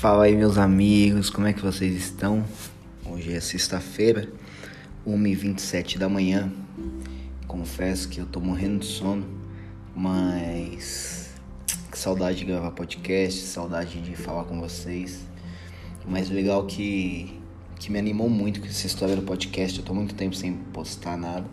Fala aí meus amigos, como é que vocês estão? Hoje é sexta-feira, 1h27 da manhã. Confesso que eu tô morrendo de sono, mas que saudade de gravar podcast, saudade de falar com vocês. O mais legal que, que me animou muito com essa história do podcast, eu tô muito tempo sem postar nada,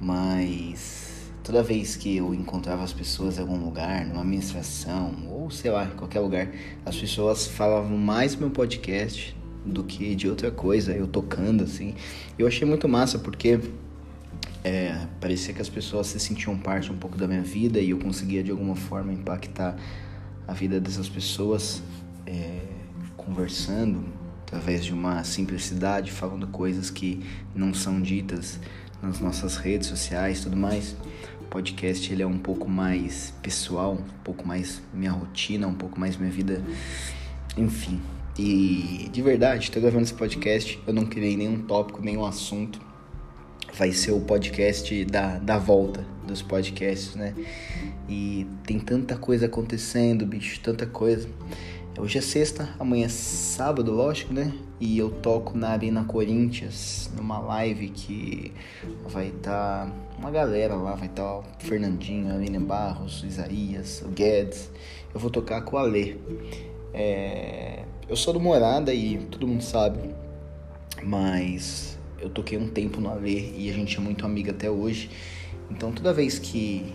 mas Toda vez que eu encontrava as pessoas em algum lugar, numa administração, ou sei lá, em qualquer lugar, as pessoas falavam mais meu podcast do que de outra coisa, eu tocando assim. Eu achei muito massa porque é, parecia que as pessoas se sentiam parte um pouco da minha vida e eu conseguia de alguma forma impactar a vida dessas pessoas é, conversando através de uma simplicidade, falando coisas que não são ditas nas nossas redes sociais, tudo mais podcast ele é um pouco mais pessoal, um pouco mais minha rotina, um pouco mais minha vida, enfim. E de verdade, tô gravando esse podcast, eu não criei nenhum tópico, nenhum assunto. Vai ser o podcast da, da volta dos podcasts, né? E tem tanta coisa acontecendo, bicho, tanta coisa. Hoje é sexta, amanhã é sábado, lógico, né? E eu toco na Arena Corinthians, numa live que vai estar tá uma galera lá, vai estar tá o Fernandinho, a Aline Barros, o Isaías, o Guedes. Eu vou tocar com o Alê. É... Eu sou do Morada e todo mundo sabe, mas eu toquei um tempo no Alê e a gente é muito amigo até hoje. Então toda vez que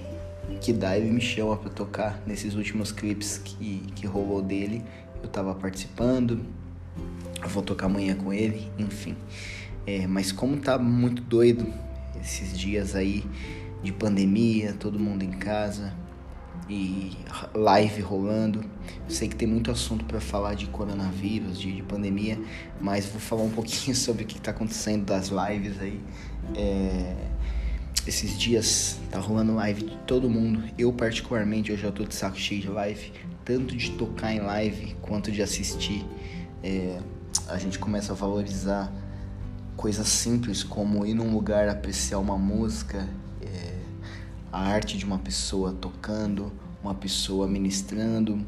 que ele me chama para tocar nesses últimos clipes que, que rolou dele. Eu tava participando, vou tocar amanhã com ele, enfim. É, mas como tá muito doido esses dias aí de pandemia, todo mundo em casa e live rolando. Eu sei que tem muito assunto para falar de coronavírus, de, de, pandemia, mas vou falar um pouquinho sobre o que está acontecendo das lives aí. É esses dias tá rolando live de todo mundo. Eu particularmente eu já tô de saco cheio de live, tanto de tocar em live quanto de assistir. É, a gente começa a valorizar coisas simples como ir num lugar apreciar uma música, é, a arte de uma pessoa tocando, uma pessoa ministrando,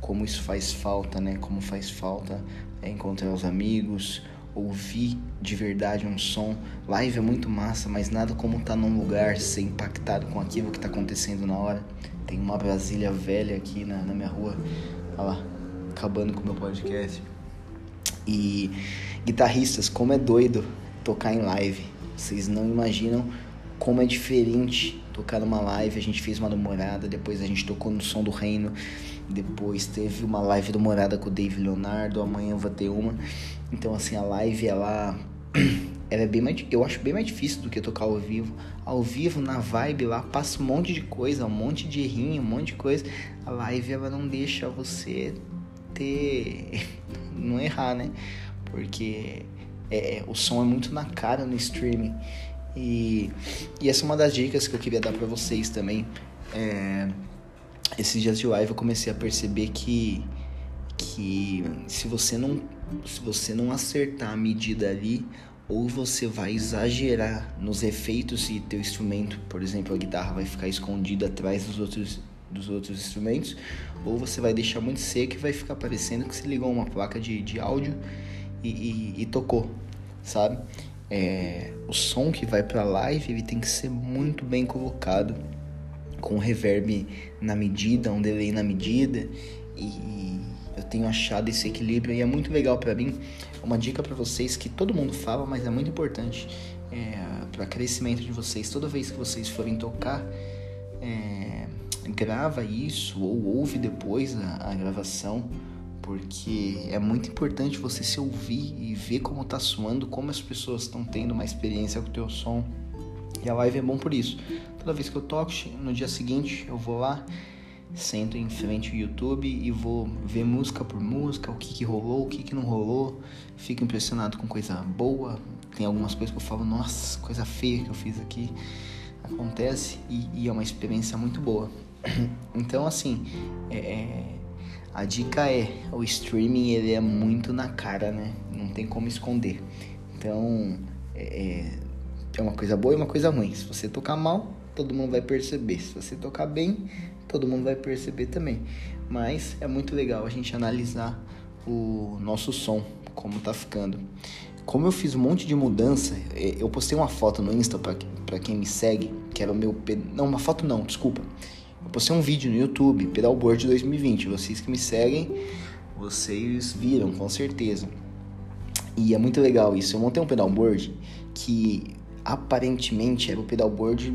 como isso faz falta, né? Como faz falta é, encontrar os amigos, ouvir de verdade um som. Live é muito massa, mas nada como estar tá num lugar ser impactado com aquilo que está acontecendo na hora. Tem uma Brasília velha aqui na, na minha rua, olha lá, acabando com o meu podcast. E guitarristas, como é doido tocar em live. Vocês não imaginam como é diferente tocar numa live. A gente fez uma namorada, depois a gente tocou no Som do Reino, depois teve uma live do Morada com o Dave Leonardo, amanhã vai ter uma. Então, assim, a live, ela, ela é bem mais, eu acho bem mais difícil do que tocar ao vivo. Ao vivo, na vibe lá, passa um monte de coisa, um monte de errinho, um monte de coisa. A live, ela não deixa você ter, não errar, né? Porque é, é, o som é muito na cara no streaming. E, e essa é uma das dicas que eu queria dar para vocês também. É, esses dias de live eu comecei a perceber que que se você não se você não acertar a medida ali ou você vai exagerar nos efeitos e teu instrumento, por exemplo, a guitarra vai ficar escondida atrás dos outros dos outros instrumentos, ou você vai deixar muito seco e vai ficar parecendo que se ligou uma placa de, de áudio e, e, e tocou, sabe? É, o som que vai para live ele tem que ser muito bem colocado, com reverb na medida, um delay na medida e eu tenho achado esse equilíbrio e é muito legal para mim. Uma dica para vocês que todo mundo fala, mas é muito importante é, para crescimento de vocês. Toda vez que vocês forem tocar, é, grava isso ou ouve depois a, a, gravação, porque é muito importante você se ouvir e ver como tá soando, como as pessoas estão tendo uma experiência com o teu som. E a live é bom por isso. Toda vez que eu toco, no dia seguinte eu vou lá sento em frente ao YouTube e vou ver música por música, o que, que rolou, o que, que não rolou. Fico impressionado com coisa boa. Tem algumas coisas que eu falo, nossa, coisa feia que eu fiz aqui. Acontece e, e é uma experiência muito boa. Então, assim, é, é, a dica é: o streaming ele é muito na cara, né? Não tem como esconder. Então, é, é, uma coisa boa e uma coisa ruim. Se você tocar mal, todo mundo vai perceber. Se você tocar bem, todo mundo vai perceber também. Mas é muito legal a gente analisar o nosso som, como tá ficando. Como eu fiz um monte de mudança, é, eu postei uma foto no Insta para quem me segue, que era o meu. Não, uma foto não, desculpa. Eu postei um vídeo no YouTube, Pedalboard 2020. Vocês que me seguem, vocês viram, com certeza. E é muito legal isso. Eu montei um pedalboard que aparentemente era o pedalboard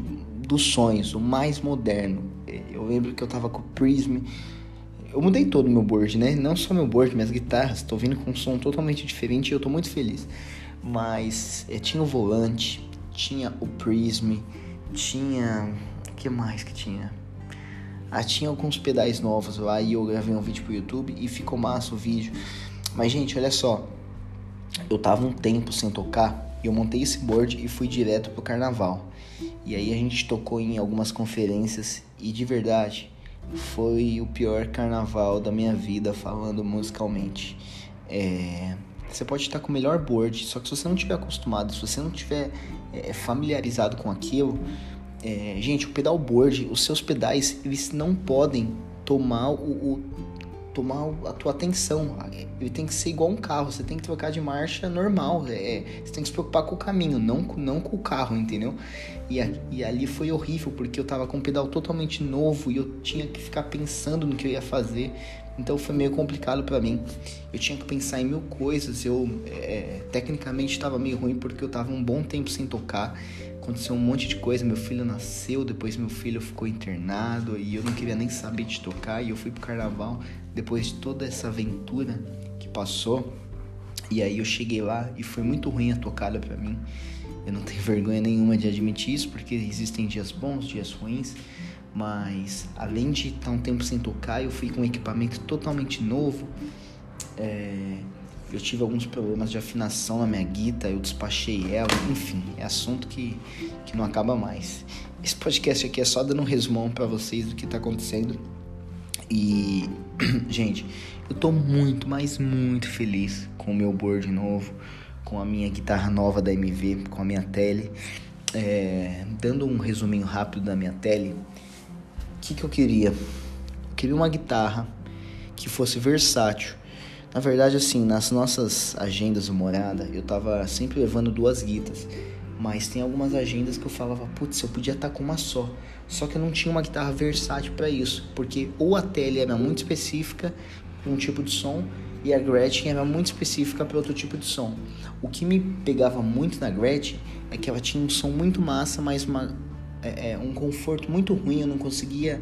dos sonhos, o mais moderno. Eu lembro que eu tava com o Prism. Eu mudei todo o meu board, né? Não só meu board, minhas guitarras. Tô vindo com um som totalmente diferente e eu tô muito feliz. Mas é, tinha o volante, tinha o Prism, tinha. O que mais que tinha? Ah, tinha alguns pedais novos lá e eu gravei um vídeo pro YouTube e ficou massa o vídeo. Mas, gente, olha só. Eu tava um tempo sem tocar eu montei esse board e fui direto pro carnaval. E aí a gente tocou em algumas conferências e de verdade foi o pior carnaval da minha vida falando musicalmente. É, você pode estar com o melhor board, só que se você não tiver acostumado, se você não tiver é, familiarizado com aquilo, é, gente, o pedalboard, os seus pedais, eles não podem tomar o, o tomar a tua atenção. Ele tem que ser igual um carro, você tem que trocar de marcha normal. É, você tem que se preocupar com o caminho, não, não com o carro, entendeu? E, e ali foi horrível, porque eu tava com um pedal totalmente novo e eu tinha que ficar pensando no que eu ia fazer. Então foi meio complicado para mim. Eu tinha que pensar em mil coisas. Eu é, tecnicamente estava meio ruim porque eu tava um bom tempo sem tocar aconteceu um monte de coisa. Meu filho nasceu, depois meu filho ficou internado e eu não queria nem saber de tocar. E eu fui pro carnaval depois de toda essa aventura que passou. E aí eu cheguei lá e foi muito ruim a tocada para mim. Eu não tenho vergonha nenhuma de admitir isso, porque existem dias bons, dias ruins. Mas além de estar um tempo sem tocar, eu fui com um equipamento totalmente novo. É, eu tive alguns problemas de afinação na minha guita, eu despachei ela, enfim, é assunto que, que não acaba mais. Esse podcast aqui é só dando um resumão para vocês do que tá acontecendo. E, gente, eu tô muito, mas muito feliz com o meu board novo, com a minha guitarra nova da MV, com a minha tele. É, dando um resuminho rápido da minha tele, o que, que eu queria? Eu queria uma guitarra que fosse versátil na verdade, assim, nas nossas agendas de morada, eu tava sempre levando duas guitas. Mas tem algumas agendas que eu falava, putz, eu podia estar tá com uma só. Só que eu não tinha uma guitarra versátil para isso. Porque ou a tele era muito específica para um tipo de som, e a Gretchen era muito específica para outro tipo de som. O que me pegava muito na Gretchen é que ela tinha um som muito massa, mas uma, é, é, um conforto muito ruim, eu não conseguia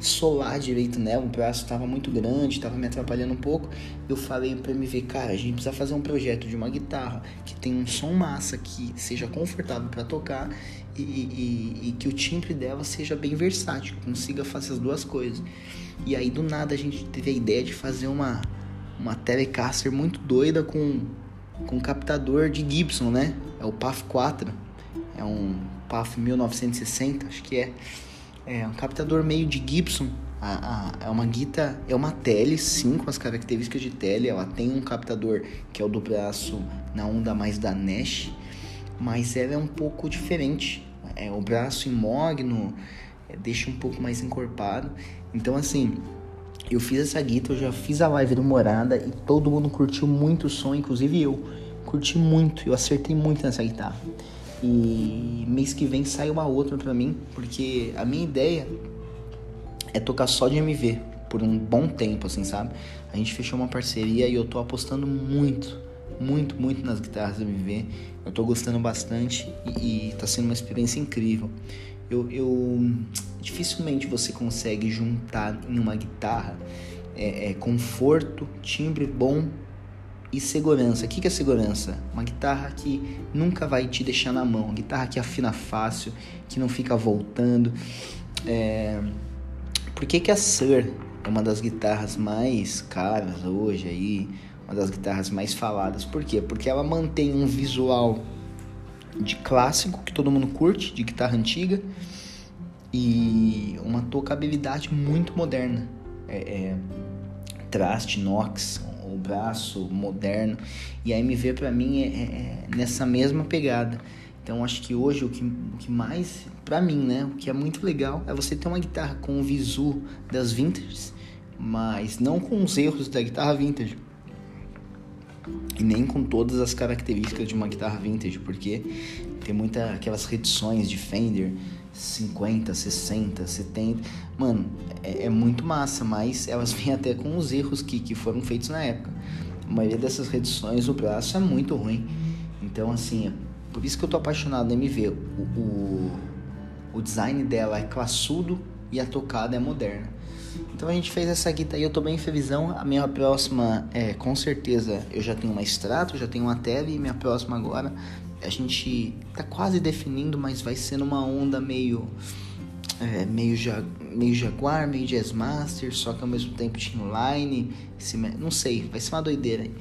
solar direito nela, o braço estava muito grande, estava me atrapalhando um pouco. Eu falei para MV, cara, a gente precisa fazer um projeto de uma guitarra que tenha um som massa, que seja confortável para tocar e, e, e, que o timbre dela seja bem versátil, consiga fazer as duas coisas. E aí do nada a gente teve a ideia de fazer uma uma Telecaster muito doida com com captador de Gibson, né? É o PAF 4. É um PAF 1960, acho que é. É um captador meio de Gibson. A, a, é uma guita, é uma tele, sim, com as características de tele. Ela tem um captador que é o do braço na onda mais da Nash, mas ela é um pouco diferente. É o braço imógno, é, deixa um pouco mais encorpado. Então, assim, eu fiz essa guita, eu já fiz a live do Morada e todo mundo curtiu muito o som, inclusive eu. Curti muito, eu acertei muito nessa guitarra. E mês que vem sai uma outra pra mim, porque a minha ideia é tocar só de MV por um bom tempo, assim, sabe? A gente fechou uma parceria e eu tô apostando muito, muito, muito nas guitarras MV. Eu tô gostando bastante e, e tá sendo uma experiência incrível. Eu, eu dificilmente você consegue juntar em uma guitarra é, é, conforto, timbre bom e segurança. O que é segurança? Uma guitarra que nunca vai te deixar na mão, uma guitarra que afina fácil, que não fica voltando. É... Por que, que a Sir é uma das guitarras mais caras hoje aí, uma das guitarras mais faladas? Por quê? Porque ela mantém um visual de clássico que todo mundo curte, de guitarra antiga, e uma tocabilidade muito moderna. É, é, traste, inox, o braço moderno. E a MV para mim é, é, nessa mesma pegada. Então acho que hoje o que, o que mais, para mim, né, o que é muito legal é você ter uma guitarra com o visu das vintage, mas não com os erros da guitarra vintage. e nem com todas as características de uma guitarra vintage, porque tem muita aquelas reedições de Fender 50, 60, 70. Mano, é, é, muito massa, mas elas vêm até com os erros que, que foram feitos na época. A maioria dessas reedições, o braço é muito ruim. Então, assim, por isso que eu tô apaixonado na MV. O, o, o design dela é classudo e a tocada é moderna. Então a gente fez essa guitarra e eu tô bem felizão. A minha próxima é, com certeza, eu já tenho uma Strato, já tenho uma Tele e minha próxima agora a gente tá quase definindo, mas vai ser numa onda meio é, meio, ja, meio Jaguar, meio Jazzmaster, só que ao mesmo tempo tinha Line, não sei, vai ser uma doideira aí.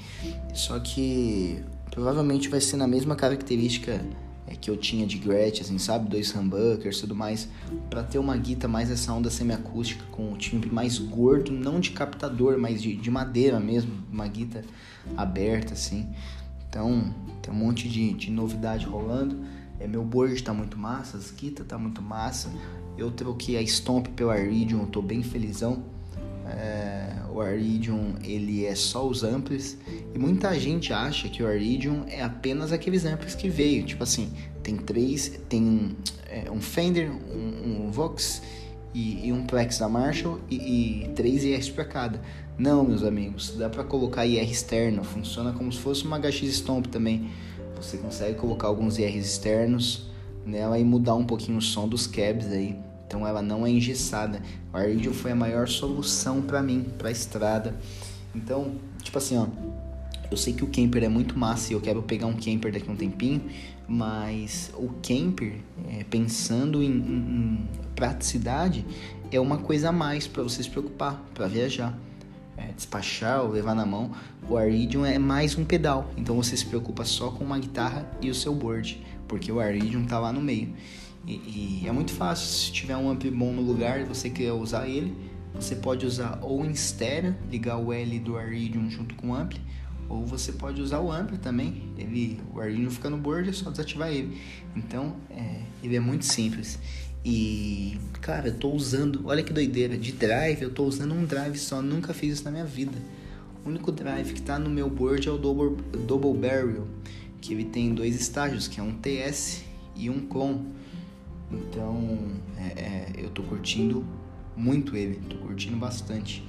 Só que provavelmente vai ser na mesma característica é, que eu tinha de Gretsch, assim, sabe? Dois humbuckers e tudo mais, para ter uma guita mais essa onda semiacústica, com o timbre mais gordo, não de captador, mas de, de madeira mesmo, uma guita aberta, assim. Então, tem um monte de, de novidade rolando. É, meu board tá muito massa, as guitas tá muito massa. Eu troquei a Stomp pelo Aridium, tô bem felizão. É, o Aridium ele é só os amplis e muita gente acha que o Aridium é apenas aqueles amplis que veio tipo assim tem três tem é, um Fender um, um Vox e, e, um Plex da Marshall e, e três IRs para cada não meus amigos dá para colocar IR externo funciona como se fosse uma HX Stomp também você consegue colocar alguns IRs externos nela e mudar um pouquinho o som dos cabs aí então ela não é engessada. O Aridio foi a maior solução para mim, para estrada. Então, tipo assim, ó, eu sei que o camper é muito massa e eu quero pegar um camper daqui a um tempinho, mas o camper, é, pensando em, em, em, praticidade, é uma coisa a mais para você se preocupar, para viajar. É, despachar ou levar na mão, o Aridium é mais um pedal, então você se preocupa só com uma guitarra e o seu board, porque o Aridium tá lá no meio. E, e, é muito fácil, se tiver um ampli bom no lugar e você quer usar ele, você pode usar ou em estéreo, ligar o L do Aridium junto com o ampli, ou você pode usar o ampli também. Ele, o Aridium fica no board, é só desativar ele. Então, é, ele é muito simples. E, cara, eu tô usando, olha que doideira, de drive, eu tô usando um drive só, nunca fiz isso na minha vida. O único drive que tá no meu board é o Double, double Barrel, que ele tem dois estágios, que é um TS e um clone. Então, é, é, eu tô curtindo muito ele, tô curtindo bastante.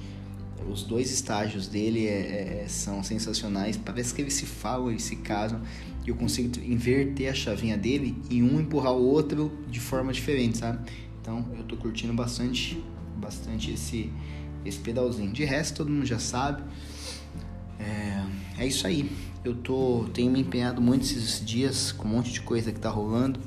Os dois estágios dele é, é, são sensacionais. Parece que eles se falam, eles se casam. Eu consigo inverter a chavinha dele e um empurrar o outro de forma diferente, sabe? Então eu tô curtindo bastante, bastante esse, esse pedalzinho. De resto, todo mundo já sabe. É, é isso aí. Eu tô, tenho me empenhado muito esses dias com um monte de coisa que tá rolando.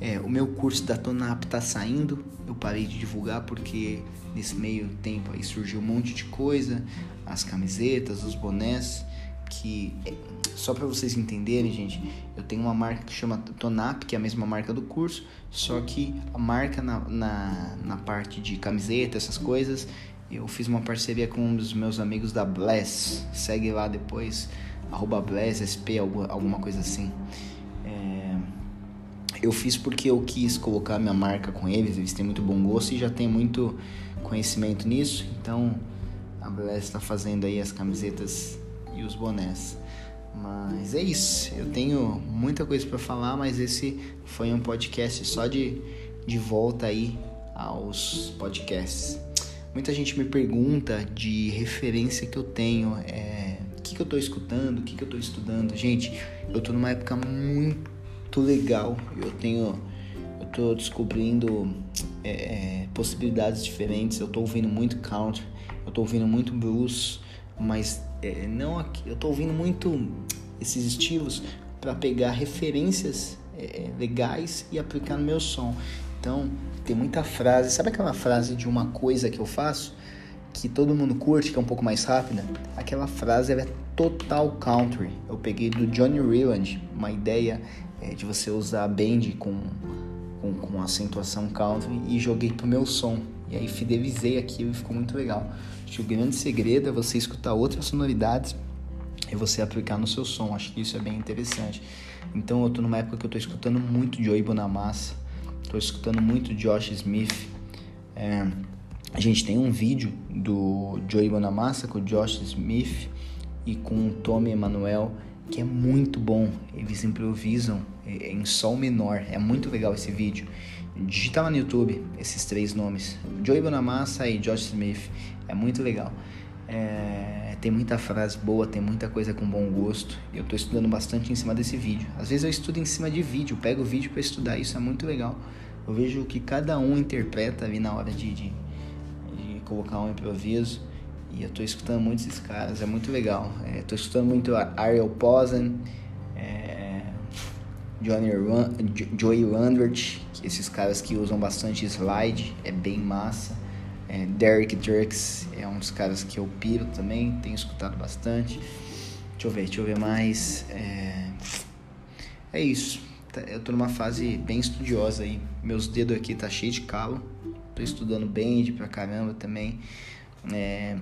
É, o meu curso da Tonap tá saindo, eu parei de divulgar porque nesse meio tempo aí surgiu um monte de coisa, as camisetas, os bonés, que é, só para vocês entenderem, gente, eu tenho uma marca que chama Tonap, que é a mesma marca do curso, só que a marca na, na, na parte de camiseta, essas coisas, eu fiz uma parceria com um dos meus amigos da Bless, segue lá depois, arroba Bless, SP, alguma coisa assim. Eu fiz porque eu quis colocar minha marca com eles, eles têm muito bom gosto e já tem muito conhecimento nisso. Então a Bless está fazendo aí as camisetas e os bonés. Mas é isso, eu tenho muita coisa para falar, mas esse foi um podcast só de, de volta aí aos podcasts. Muita gente me pergunta de referência que eu tenho, é, o que, que eu estou escutando, o que, que eu estou estudando. Gente, eu estou numa época muito legal. Eu tenho, eu tô descobrindo é, é, possibilidades diferentes. Eu tô ouvindo muito country, eu tô ouvindo muito blues, mas é, não aqui. Eu tô ouvindo muito esses estilos para pegar referências é, é, legais e aplicar no meu som. Então tem muita frase. Sabe aquela frase de uma coisa que eu faço? que todo mundo curte, que é um pouco mais rápida, aquela frase é total country. Eu peguei do Johnny Rieland, uma ideia é, de você usar bend com, com, com acentuação country e joguei pro meu som. E aí fidelizei aquilo e ficou muito legal. Acho que o grande segredo é você escutar outras sonoridades e você aplicar no seu som. Acho que isso é bem interessante. Então eu tô numa época que eu tô escutando muito Joey Bonamassa, tô escutando muito Josh Smith. É, a gente tem um vídeo do Joey Bonamassa com o Josh Smith e com o Tommy Emanuel, que é muito bom. Eles improvisam em sol menor. É muito legal esse vídeo. Digita lá no YouTube esses três nomes: Joey Bonamassa e Josh Smith. É muito legal. É, tem muita frase boa, tem muita coisa com bom gosto. Eu estou estudando bastante em cima desse vídeo. Às vezes eu estudo em cima de vídeo, pego o vídeo para estudar, isso é muito legal. Eu vejo o que cada um interpreta ali na hora de, de, de colocar um improviso. E eu estou escutando muito esses caras, é muito legal. Estou é, escutando muito Ariel Posen, é, Johnny Run, Joey Randert, esses caras que usam bastante slide, é bem massa. É, Derek Jerks é um dos caras que eu piro também, tenho escutado bastante. Deixa eu ver, deixa eu ver mais. É, é isso. Tá, eu tô numa fase bem estudiosa aí. Meus dedos aqui tá cheio de calo. Tô estudando bem pra caramba também. É...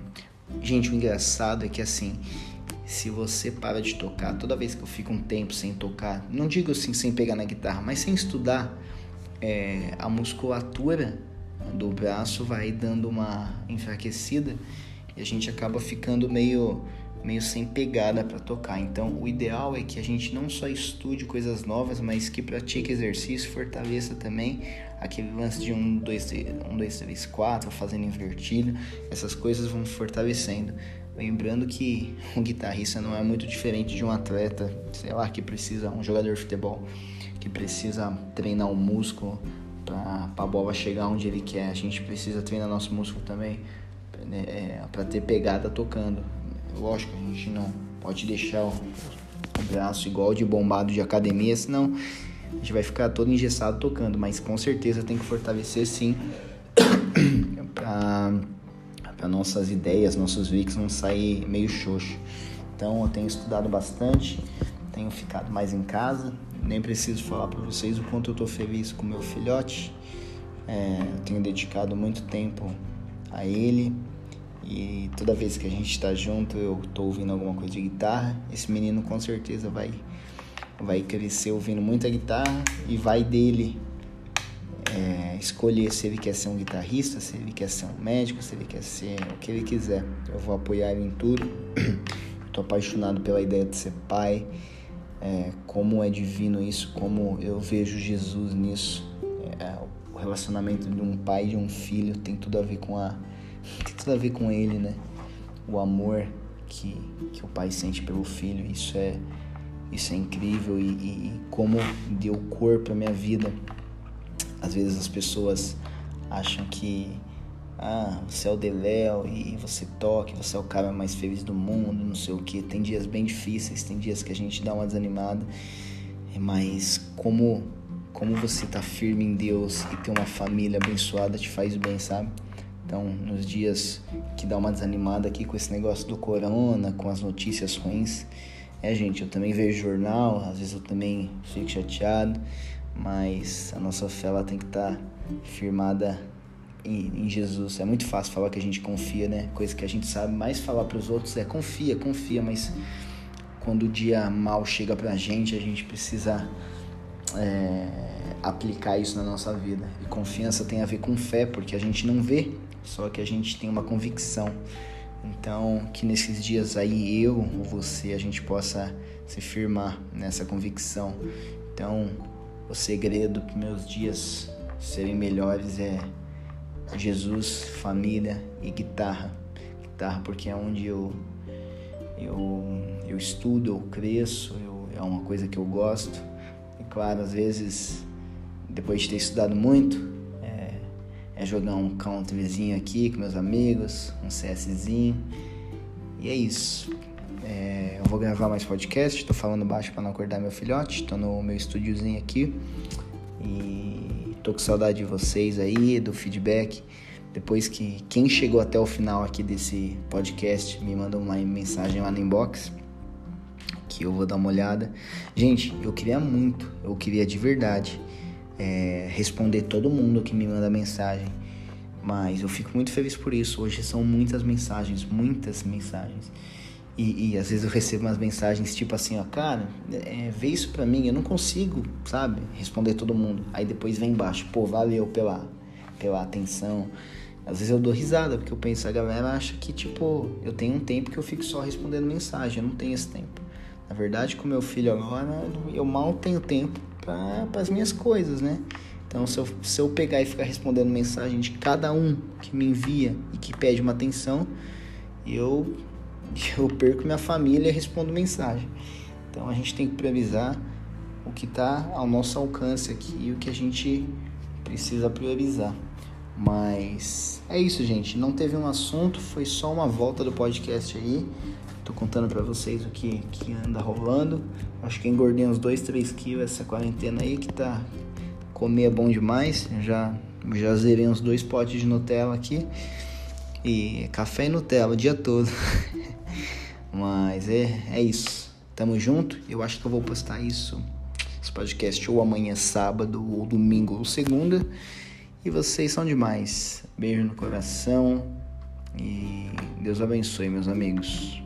Gente, o engraçado é que assim, se você para de tocar, toda vez que eu fico um tempo sem tocar, não digo assim sem pegar na guitarra, mas sem estudar, é, a musculatura do braço vai dando uma enfraquecida e a gente acaba ficando meio meio sem pegada para tocar. Então, o ideal é que a gente não só estude coisas novas, mas que pratique exercício, fortaleça também aquele lance de um, dois, três, um, dois, três, quatro, fazendo invertido. Essas coisas vão fortalecendo. Lembrando que um guitarrista não é muito diferente de um atleta, sei lá, que precisa, um jogador de futebol, que precisa treinar o músculo para a bola chegar onde ele quer. A gente precisa treinar nosso músculo também né, é, para ter pegada tocando. Lógico, a gente não pode deixar o, o braço igual de bombado de academia, senão a gente vai ficar todo engessado tocando. Mas com certeza tem que fortalecer sim para nossas ideias, nossos vídeos não sair meio xoxo. Então eu tenho estudado bastante, tenho ficado mais em casa, nem preciso falar para vocês o quanto eu estou feliz com meu filhote. É, tenho dedicado muito tempo a ele e toda vez que a gente está junto eu estou ouvindo alguma coisa de guitarra. Esse menino com certeza vai vai crescer ouvindo muita guitarra e vai dele é, escolher se ele quer ser um guitarrista, se ele quer ser um médico, se ele quer ser o que ele quiser. Eu vou apoiar ele em tudo. Estou apaixonado pela ideia de ser pai é, como é divino isso, como eu vejo Jesus nisso. É, o relacionamento de um pai e de um filho tem tudo a ver com a tem tudo a ver com ele, né? O amor que, que o pai sente pelo filho, isso é isso é incrível e, e, e como deu corpo à minha vida. Às vezes as pessoas acham que ah, você é o Deléo e você toca, você é o cara mais feliz do mundo, não sei o que. Tem dias bem difíceis, tem dias que a gente dá uma desanimada, mas como como você tá firme em Deus e ter uma família abençoada te faz bem, sabe? Então, nos dias que dá uma desanimada aqui com esse negócio do corona, com as notícias ruins, é, gente, eu também vejo jornal, às vezes eu também fico chateado, mas a nossa fé ela tem que estar tá firmada em, em, Jesus. É muito fácil falar que a gente confia, né? Coisa que a gente sabe mais falar para os outros é confia, confia, mas quando o dia mal chega pra gente, a gente precisa é, aplicar isso na nossa vida. E confiança tem a ver com fé, porque a gente não vê, só que a gente tem uma convicção. Então, que nesses dias aí eu ou você a gente possa se firmar nessa convicção. Então, o segredo para meus dias serem melhores é Jesus, família e guitarra. Guitarra porque é onde eu eu, eu estudo, eu cresço, eu, é uma coisa que eu gosto. E claro, às vezes, depois de ter estudado muito, é, é jogar um countryzinho aqui com meus amigos, um CSzinho. E é isso. É, eu vou gravar mais podcast, tô falando baixo para não acordar meu filhote, tô no meu estúdiozinho aqui. E Tô com saudade de vocês aí, do feedback. Depois que quem chegou até o final aqui desse podcast me manda uma mensagem lá no inbox que eu vou dar uma olhada. Gente, eu queria muito, eu queria de verdade é, responder todo mundo que me manda mensagem, mas eu fico muito feliz por isso. Hoje são muitas mensagens, muitas mensagens. E, e, às vezes eu recebo umas mensagens tipo assim, ó, cara, é, vê isso pra mim, eu não consigo, sabe, responder todo mundo. Aí depois vem embaixo, pô, valeu pela, pela atenção. Às vezes eu dou risada, porque eu penso, a galera acha que, tipo, eu tenho um tempo que eu fico só respondendo mensagem, eu não tenho esse tempo. Na verdade, com meu filho agora, eu mal tenho tempo para as minhas coisas, né? Então, se eu, se eu pegar e ficar respondendo mensagem de cada um que me envia e que pede uma atenção, eu, eu perco minha família e respondo mensagem. Então, a gente tem que priorizar o que está ao nosso alcance aqui e o que a gente precisa priorizar. Mas é isso, gente. Não teve um assunto, foi só uma volta do podcast aí. Tô contando para vocês o que, que anda rolando. Acho que engordei uns 2, 3 quilos essa quarentena aí que tá. Comer é bom demais. Já, já zerei uns dois potes de Nutella aqui. E café e Nutella o dia todo. Mas é, é isso. Tamo junto. Eu acho que eu vou postar isso, esse podcast, ou amanhã sábado, ou domingo, ou segunda. E vocês são demais. Beijo no coração e Deus abençoe, meus amigos.